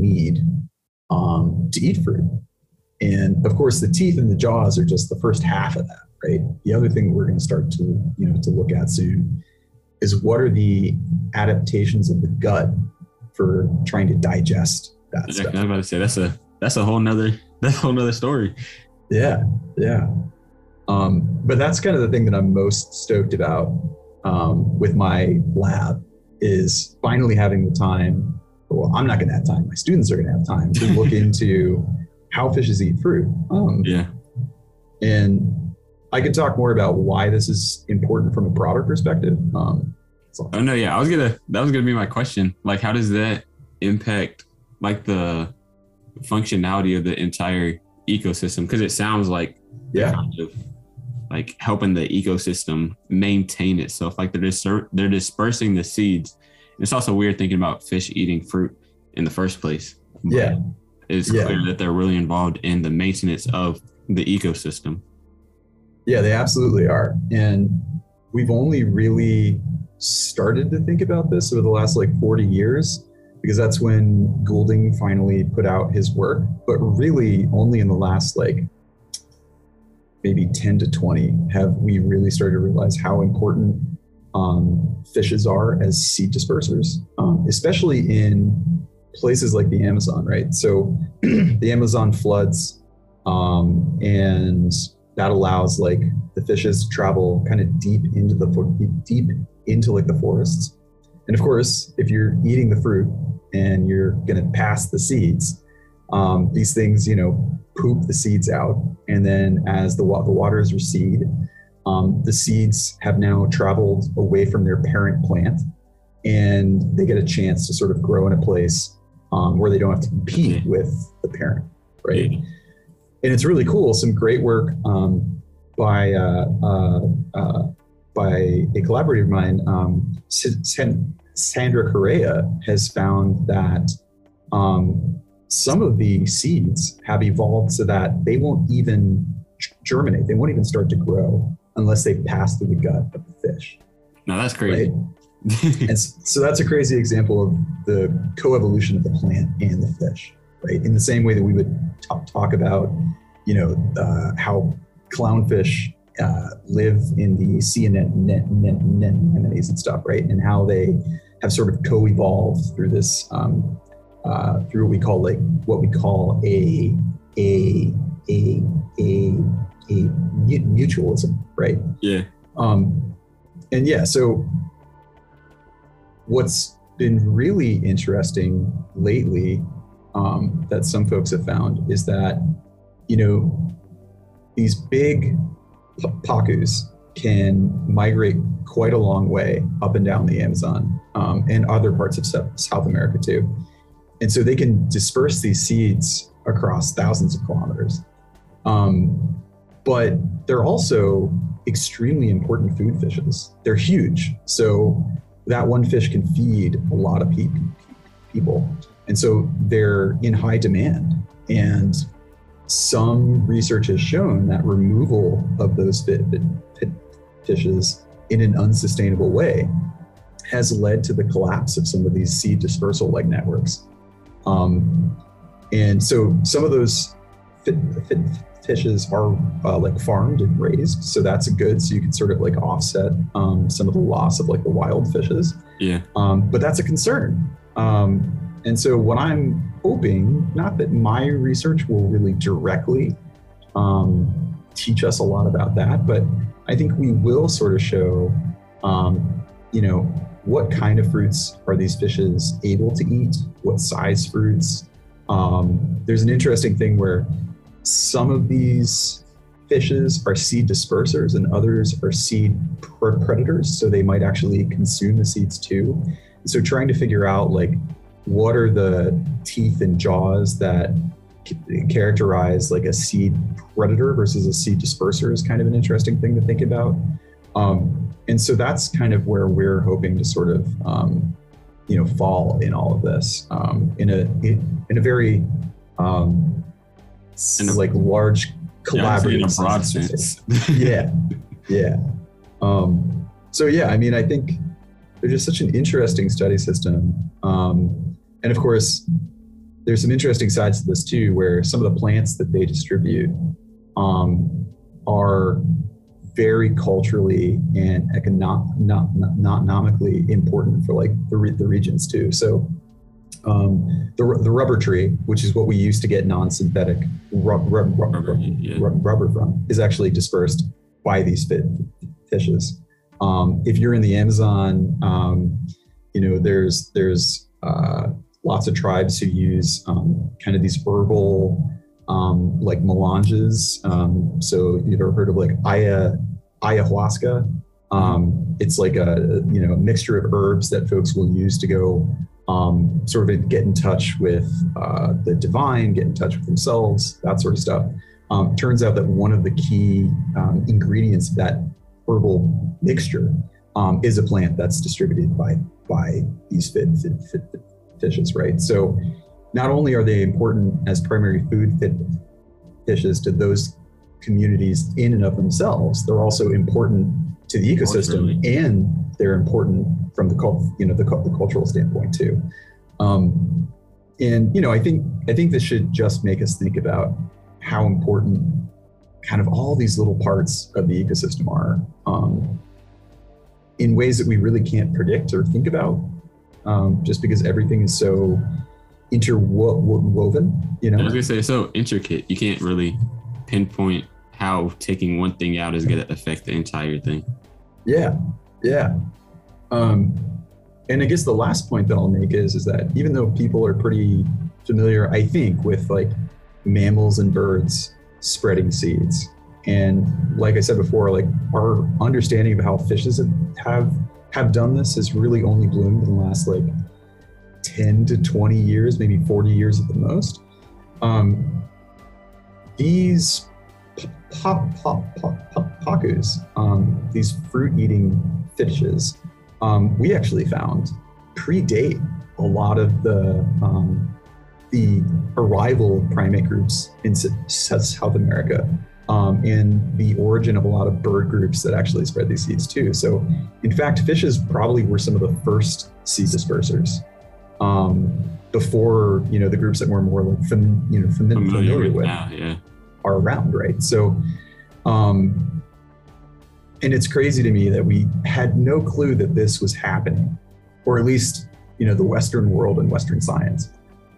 need um, to eat fruit. And of course, the teeth and the jaws are just the first half of that, right? The other thing we're going to start to, you know, to look at soon is what are the adaptations of the gut for trying to digest that stuff. I was about to say that's a that's a whole nother that's a whole nother story. Yeah, yeah. Um, but that's kind of the thing that I'm most stoked about um, with my lab is finally having the time. Well, I'm not going to have time. My students are going to have time to look into how fishes eat fruit. Um, Yeah. And I could talk more about why this is important from a broader perspective. Um, so- Oh no, yeah. I was gonna that was gonna be my question. Like how does that impact like the functionality of the entire ecosystem? Because it sounds like yeah, kind of like helping the ecosystem maintain itself. Like they're they're dispersing the seeds. It's also weird thinking about fish eating fruit in the first place. Yeah. It's Yeah. clear that they're really involved in the maintenance of the ecosystem. Yeah, they absolutely are. And we've only really started to think about this over the last like 40 years because that's when Goulding finally put out his work. But really, only in the last like maybe 10 to 20 have we really started to realize how important um, fishes are as seed dispersers, um, especially in places like the Amazon, right? So the Amazon floods, um, and that allows like the fishes travel kind of deep into the deep into like the forests. And of course, if you're eating the fruit and you're to pass the seeds, um, these things, you know, poop the seeds out, and then as the wa- the waters recede, um, the seeds have now traveled away from their parent plant, and they get a chance to sort of grow in a place um, where they don't have to compete with the parent, right? And it's really cool. Some great work um, by uh, uh, uh, by a collaborator of mine, um, San- Sandra Correa, has found that um, some of the seeds have evolved so that they won't even germinate. They won't even start to grow unless they pass through the gut of the fish. Now that's crazy. And so that's a crazy example of the coevolution of the plant and the fish, right? In the same way that we would talk, talk about, you know, uh, how clownfish uh, live in the sea anem- ne- ne- ne- anemones and stuff, right? And how they have sort of co-evolved through this, um, uh, through what we call like what we call a a a a a mutualism, right? yeah. Um, and yeah, so what's been really interesting lately um, that some folks have found is that, you know, these big p- pacus can migrate quite a long way up and down the Amazon um, and other parts of South America too. And so they can disperse these seeds across thousands of kilometers. Um, but they're also extremely important food fishes. They're huge. So that one fish can feed a lot of pe- people. And so they're in high demand. And some research has shown that removal of those fi- fi- fishes in an unsustainable way has led to the collapse of some of these seed dispersal like networks. Um, and so some of those fi- fi- fishes are uh, like farmed and raised, so that's good. So you can sort of like offset um, some of the loss of like the wild fishes. Yeah. Um, but that's a concern. Um, and so what I'm hoping, not that my research will really directly um, teach us a lot about that, but I think we will sort of show, um, you know, what kind of fruits are these fishes able to eat? What size fruits? Um, there's an interesting thing where some of these fishes are seed dispersers and others are seed pr- predators, so they might actually consume the seeds too. So trying to figure out like what are the teeth and jaws that characterize like a seed predator versus a seed disperser is kind of an interesting thing to think about. Um, and so that's kind of where we're hoping to sort of um, you know fall in all of this um, in a in, a very um, In a- like large Yeah, collaborative sense. yeah yeah um, so yeah i mean i think they're just such an interesting study system um, and of course there's some interesting sides to this too, where some of the plants that they distribute um, are very culturally and econo- not, not, economically important for like the, re- the regions too. So um, the, the rubber tree, which is what we used to get non-synthetic rub, rub, rub, rubber, yeah. rubber from, is actually dispersed by these fit fishes. Um, if you're in the Amazon, um, you know there's there's uh, lots of tribes who use um, kind of these herbal um, like melanges. Um, so you've ever heard of like aya, ayahuasca? Um, it's like a you know a mixture of herbs that folks will use to go um, sort of get in touch with uh, the divine, get in touch with themselves, that sort of stuff. Um, turns out that one of the key um, ingredients of that herbal mixture um, is a plant that's distributed by by these fit, fit, fit, fit, fishes, right? So not only are they important as primary food fit fishes to those communities in and of themselves, they're also important to the ecosystem and they're important from the cult, you know, the, the cultural standpoint too. Um, and you know, I think I think this should just make us think about how important kind of all these little parts of the ecosystem are um, in ways that we really can't predict or think about, um, just because everything is so interwoven. You know, I was gonna say so intricate. You can't really pinpoint how taking one thing out is going to affect the entire thing. Yeah, yeah. Um, and I guess the last point that I'll make is is that even though people are pretty familiar, I think, with like mammals and birds spreading seeds, and like I said before, like our understanding of how fishes have have done this has really only bloomed in the last like 10 to 20 years, maybe 40 years at the most. Um, these pop, pop, pop, pop, pacus, um, these fruit-eating fishes, um, we actually found predate a lot of the um, the arrival of primate groups in South America um, and the origin of a lot of bird groups that actually spread these seeds too. So, in fact, fishes probably were some of the first seed dispersers um, before you know the groups that we're more like fam- you know familiar, familiar with. Now, yeah are around, right? So, um, and it's crazy to me that we had no clue that this was happening, or at least, you know, the Western world and Western science,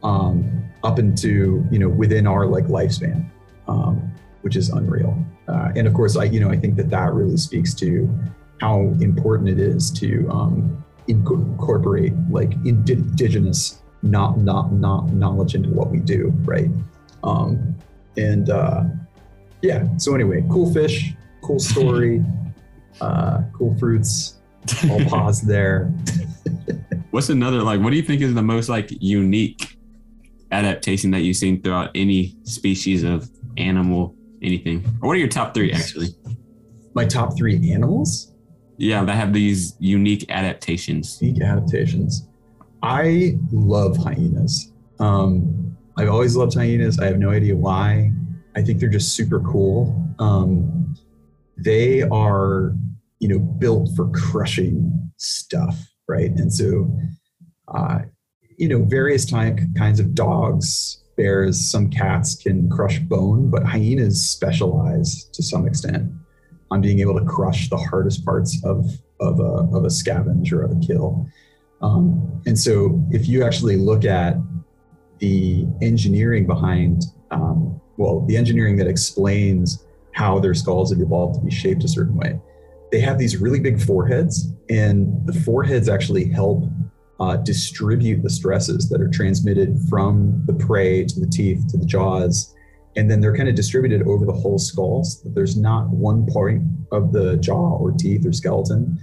um, up into, you know, within our like lifespan, um, which is unreal. Uh, and of course, I, you know, I think that that really speaks to how important it is to um, incorporate like indigenous not not not knowledge into what we do, right? Um, and uh, yeah, so anyway, cool fish, cool story, uh, cool fruits. I'll pause there. What's another like? What do you think is the most like unique adaptation that you've seen throughout any species of animal, anything? Or what are your top three actually? My top three animals? Yeah, that have these unique adaptations. Unique adaptations. I love hyenas. Um, I've always loved hyenas. I have no idea why. I think they're just super cool. Um, they are, you know, built for crushing stuff, right? And so, uh, you know, various kinds of dogs, bears, some cats can crush bone, but hyenas specialize to some extent on being able to crush the hardest parts of of a, of a scavenge or of a kill. Um, and so, if you actually look at the engineering behind, um, well, the engineering that explains how their skulls have evolved to be shaped a certain way. They have these really big foreheads, and the foreheads actually help uh, distribute the stresses that are transmitted from the prey to the teeth to the jaws. And then they're kind of distributed over the whole skull. So there's not one point of the jaw or teeth or skeleton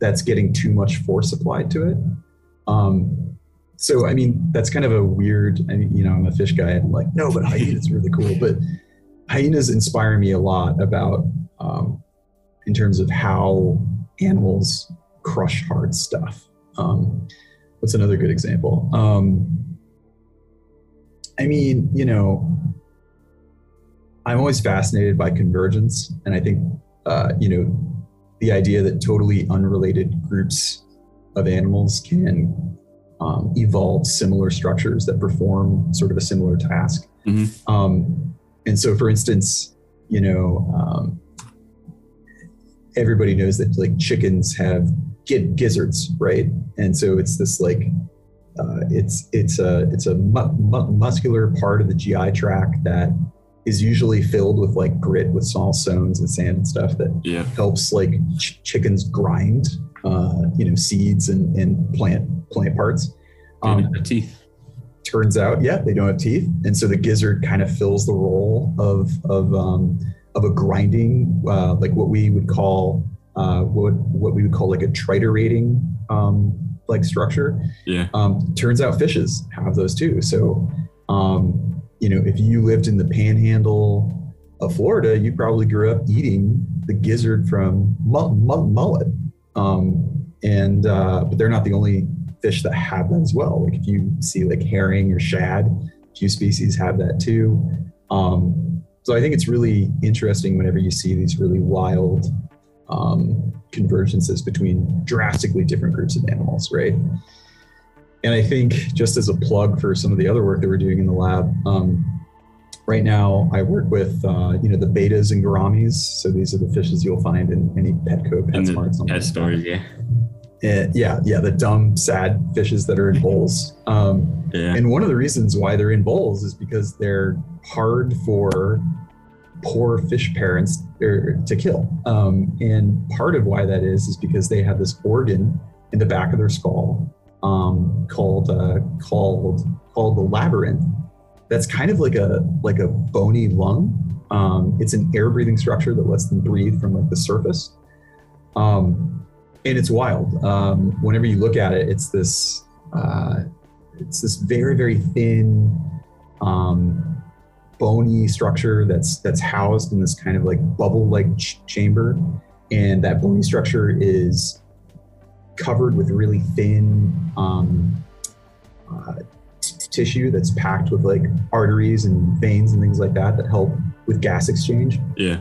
that's getting too much force applied to it. Um, so I mean that's kind of a weird. I mean, you know, I'm a fish guy, and I'm like, no, but hyenas really cool. But hyenas inspire me a lot about um, in terms of how animals crush hard stuff. Um, what's another good example? Um, I mean, you know, I'm always fascinated by convergence, and I think uh, you know the idea that totally unrelated groups of animals can um, evolved similar structures that perform sort of a similar task. Mhm. Um, and so, for instance, you know, um, everybody knows that like chickens have gi- gizzards, right? And so it's this like uh, it's it's a it's a mu- mu- muscular part of the GI tract that is usually filled with like grit with small stones and sand and stuff that Yeah. helps like ch- chickens grind uh, you know seeds and, and plant plant parts. Um, Um, teeth. Turns out, yeah, they don't have teeth, and so the gizzard kind of fills the role of of um, of a grinding, uh, like what we would call uh, what what we would call like a triturating um, like structure. Yeah. Um, turns out fishes have those too. So, um, you know, if you lived in the panhandle of Florida, you probably grew up eating the gizzard from mu- mu- mullet. Um, and uh, but they're not the only fish that have that as well. Like if you see like herring or shad, a few species have that too. Um, so I think it's really interesting whenever you see these really wild um, convergences between drastically different groups of animals, right? And I think just as a plug for some of the other work that we're doing in the lab, um, right now I work with uh, you know the bettas and gouramis. So these are the fishes you'll find in any Petco, PetSmart, something pet stores. Yeah. Uh, yeah, yeah, the dumb, sad fishes that are in bowls. Um, Yeah. and one of the reasons why they're in bowls is because they're hard for poor fish parents er, to kill. Um, and part of why that is is because they have this organ in the back of their skull um, called uh, called called the labyrinth. That's kind of like a like a bony lung. Um, it's an air breathing structure that lets them breathe from like the surface. Um, and it's wild. Um, whenever you look at it, it's this uh, it's this very very thin um, bony structure that's that's housed in this kind of like bubble like ch- chamber and that bony structure is covered with really thin um, uh, t- tissue that's packed with like arteries and veins and things like that that help with gas exchange Yeah.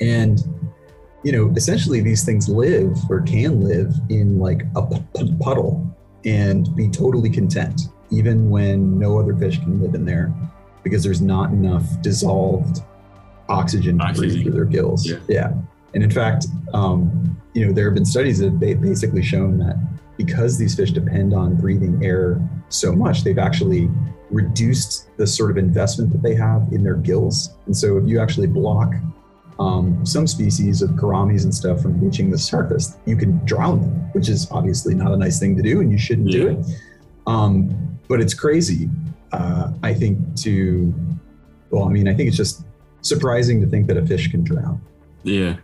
and you know essentially these things live or can live in like a pu- pu- puddle and be totally content even when no other fish can live in there because there's not enough dissolved oxygen to breathe Oxygen. through their gills Yeah. and in fact um, you know there have been studies that have basically shown that because these fish depend on breathing air so much they've actually reduced the sort of investment that they have in their gills and so if you actually block um, some species of gouramis and stuff from reaching the surface, you can drown them, which is obviously not a nice thing to do, and you shouldn't do it. Um, but it's crazy, uh, I think, to, well, I mean, I think it's just surprising to think that a fish can drown. Yeah.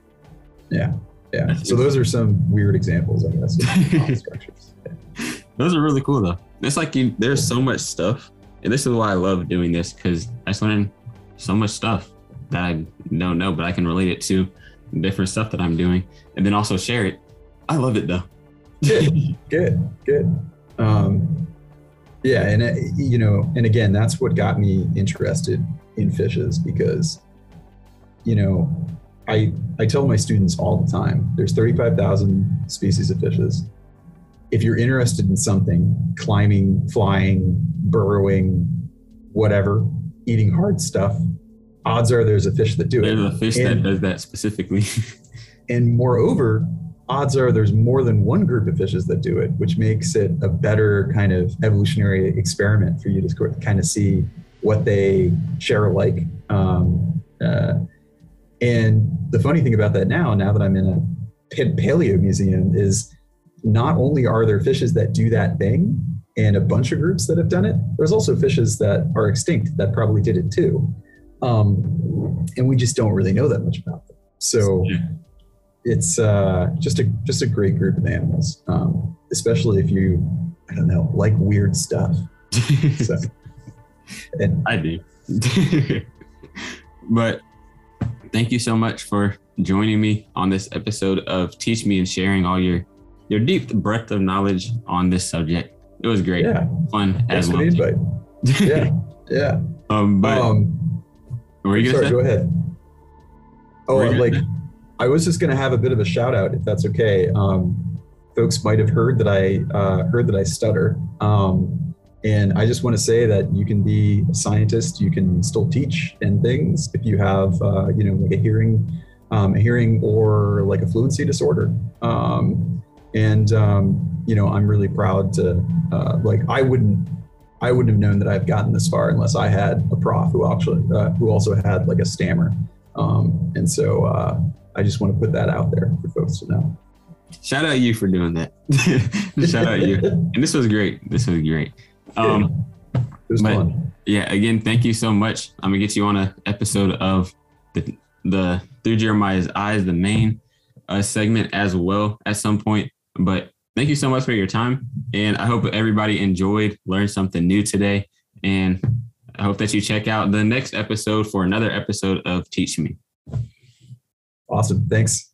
Yeah. Yeah. So those are some weird examples, I guess, of structures. Those are really cool though. It's like you there's so much stuff. And this is why I love doing this because I just learn so much stuff that I don't know, but I can relate it to different stuff that I'm doing and then also share it. I love it though. Good. Good, good. Um, yeah, and uh, you know, and again, that's what got me interested in fishes because, you know, I I tell my students all the time, there's 35,000 species of fishes. If you're interested in something, climbing, flying, burrowing, whatever, eating hard stuff, odds are there's a fish that do it. There's a fish that does that specifically. and moreover, odds are there's more than one group of fishes that do it, which makes it a better kind of evolutionary experiment for you to kind of see what they share alike. Um, uh, and the funny thing about that now, now that I'm in a paleo museum, is not only are there fishes that do that thing and a bunch of groups that have done it, there's also fishes that are extinct that probably did it too. Um, and we just don't really know that much about them. So it's uh, just a just a great group of animals, um, especially if you I don't know like weird stuff. So, and I do. but thank you so much for joining me on this episode of Teach Me and sharing all your your deep breadth of knowledge on this subject. It was great, yeah, fun thanks as well. Yeah, yeah. um, but um, what were you sorry, go ahead. Oh, like I was just gonna have a bit of a shout out, if that's okay. Um, folks might have heard that I uh, heard that I stutter. Um, and I just want to say that you can be a scientist, you can still teach and things if you have, uh, you know, like a hearing, um, a hearing or like a fluency disorder. Um, and um, you know, I'm really proud to, uh, like, I wouldn't, I wouldn't have known that I've gotten this far unless I had a prof who actually, uh, who also had like a stammer. Um, and so uh, I just want to put that out there for folks to know. Shout out you for doing that. Shout out you. And this was great. This was great. Um, it was but- fun. yeah, again, thank you so much. I'm gonna get you on an episode of the the through Jeremiah's eyes, the main uh, segment as well at some point. But thank you so much for your time, and I hope everybody enjoyed, learned something new today, and I hope that you check out the next episode for another episode of Teach Me. Awesome. Thanks.